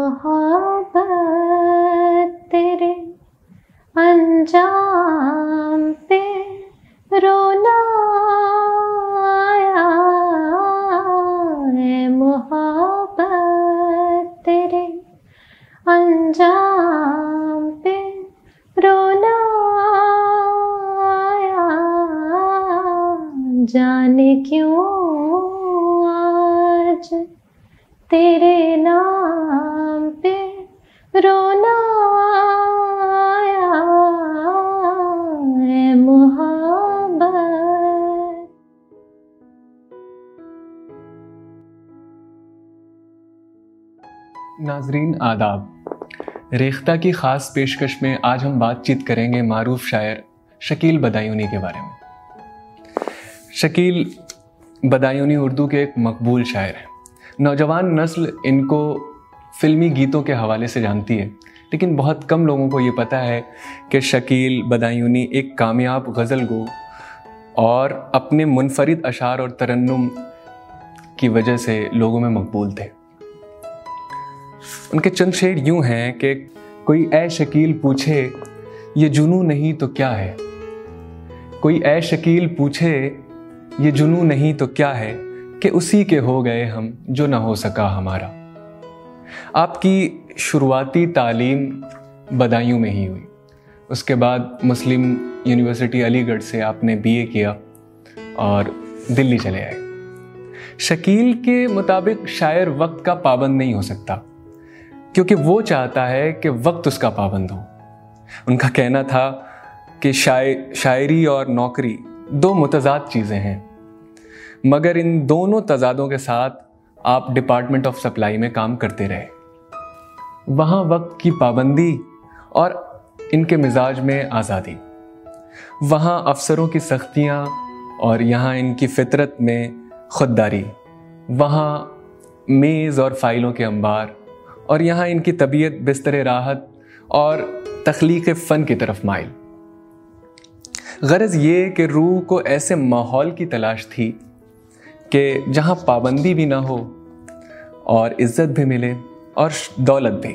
मोहब्बत तेरे अंजाम पे रोना आया है। मोहब्बत तेरे अंजाम पे रोना आया। जाने क्यों नाजरीन आदाब। रेख्ता की ख़ास पेशकश में आज हम बातचीत करेंगे मारूफ शायर शकील बदायूनी के बारे में। शकील बदायूनी उर्दू के एक मकबूल शायर हैं। नौजवान नस्ल इनको फिल्मी गीतों के हवाले से जानती है, लेकिन बहुत कम लोगों को ये पता है कि शकील बदायूनी एक कामयाब गज़ल गो और अपने मुनफरद अशार और तरन्नुम की वजह से लोगों में मकबूल थे। उनके चंद शेर यूँ हैं कि कोई ए शकील पूछे, ये जुनू नहीं तो क्या है? कोई ए शकील पूछे, ये जुनू नहीं तो क्या है? कि उसी के हो गए हम, जो ना हो सका हमारा। आपकी शुरुआती तालीम बदायूं में ही हुई। उसके बाद मुस्लिम यूनिवर्सिटी अलीगढ़ से आपने बीए किया और दिल्ली चले आए। शकील के मुताबिक शायर वक्त का पाबंद नहीं हो सकता। क्योंकि वो चाहता है कि वक्त उसका पाबंद हो। उनका कहना था कि शाय, शायरी और नौकरी दो मुतजाद चीज़ें हैं। मगर इन दोनों तजादों के साथ आप डिपार्टमेंट ऑफ़ सप्लाई में काम करते रहे। वहाँ वक्त की पाबंदी और इनके मिजाज में आज़ादी। वहाँ अफसरों की सख्तियाँ और यहाँ इनकी फितरत में खुददारी। वहाँ मेज़ और फाइलों के अंबार और यहाँ इनकी तबीयत बिस्तर राहत और तख्लीक फ़न की तरफ़ माइल। गरज ये कि रूह को ऐसे माहौल की तलाश थी कि जहाँ पाबंदी भी ना हो और इज़्ज़त भी मिले और दौलत भी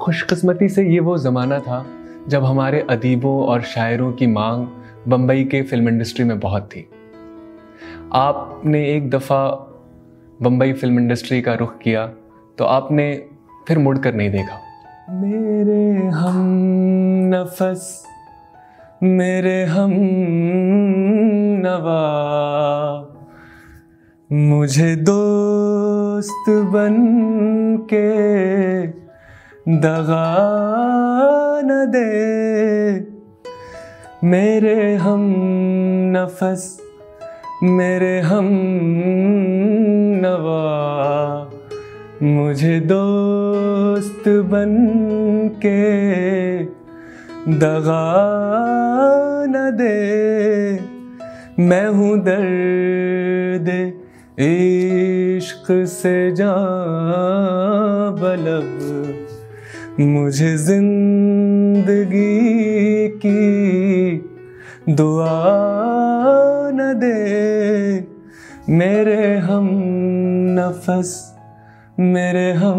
खुशकस्मती से ये वो ज़माना था जब हमारे अदीबों और शायरों की मांग बम्बई के फ़िल्म इंडस्ट्री में बहुत थी। आपने एक दफ़ा बम्बई फ़िल्म इंडस्ट्री का रुख किया तो आपने फिर मुड़कर नहीं देखा। मेरे हम नफस, मेरे हम नवा, मुझे दोस्त बन के दगा न दे। मेरे हम नफस, मेरे हम नवा, मुझे दोस्त बन के दगा न दे। मैं हूँ दर्द इश्क से जा बलब। मुझे ज़िंदगी की दुआ न दे। मेरे हम नफस मेरे हम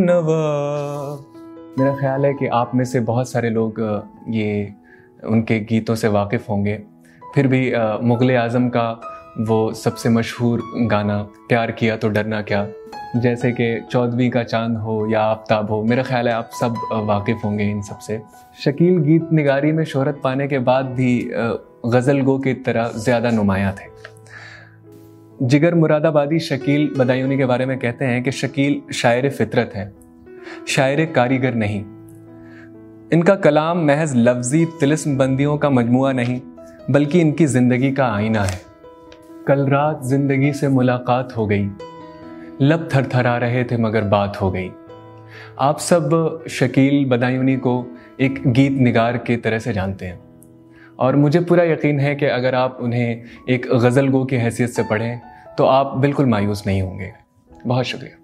नवा। मेरा ख्याल है कि आप में से बहुत सारे लोग ये उनके गीतों से वाकिफ़ होंगे। फिर भी मुग़ल आज़म का वो सबसे मशहूर गाना, प्यार किया तो डरना क्या? जैसे कि चौदहवीं का चाँद हो या आफ्ताब हो, मेरा ख्याल है आप सब वाकिफ़ होंगे इन सबसे। शकील गीत निगारी में शोहरत पाने के बाद भी गज़ल गो की तरह ज़्यादा नुमाया थे। जिगर मुरादाबादी शकील बदायूनी के बारे में कहते हैं कि शकील शायर फितरत है, शायर कारीगर नहीं। इनका कलाम महज लफ्ज़ी तिलस्म बंदियों का मजमु नहीं, बल्कि इनकी ज़िंदगी का आईना है। कल रात ज़िंदगी से मुलाकात हो गई, लब थरा रहे थे मगर बात हो गई। आप सब शकील बदायूनी को एक गीत निगार की तरह से जानते हैं। और मुझे पूरा यकीन है कि अगर आप उन्हें एक गज़ल गो की हैसियत से पढ़ें तो आप बिल्कुल मायूस नहीं होंगे। बहुत शुक्रिया।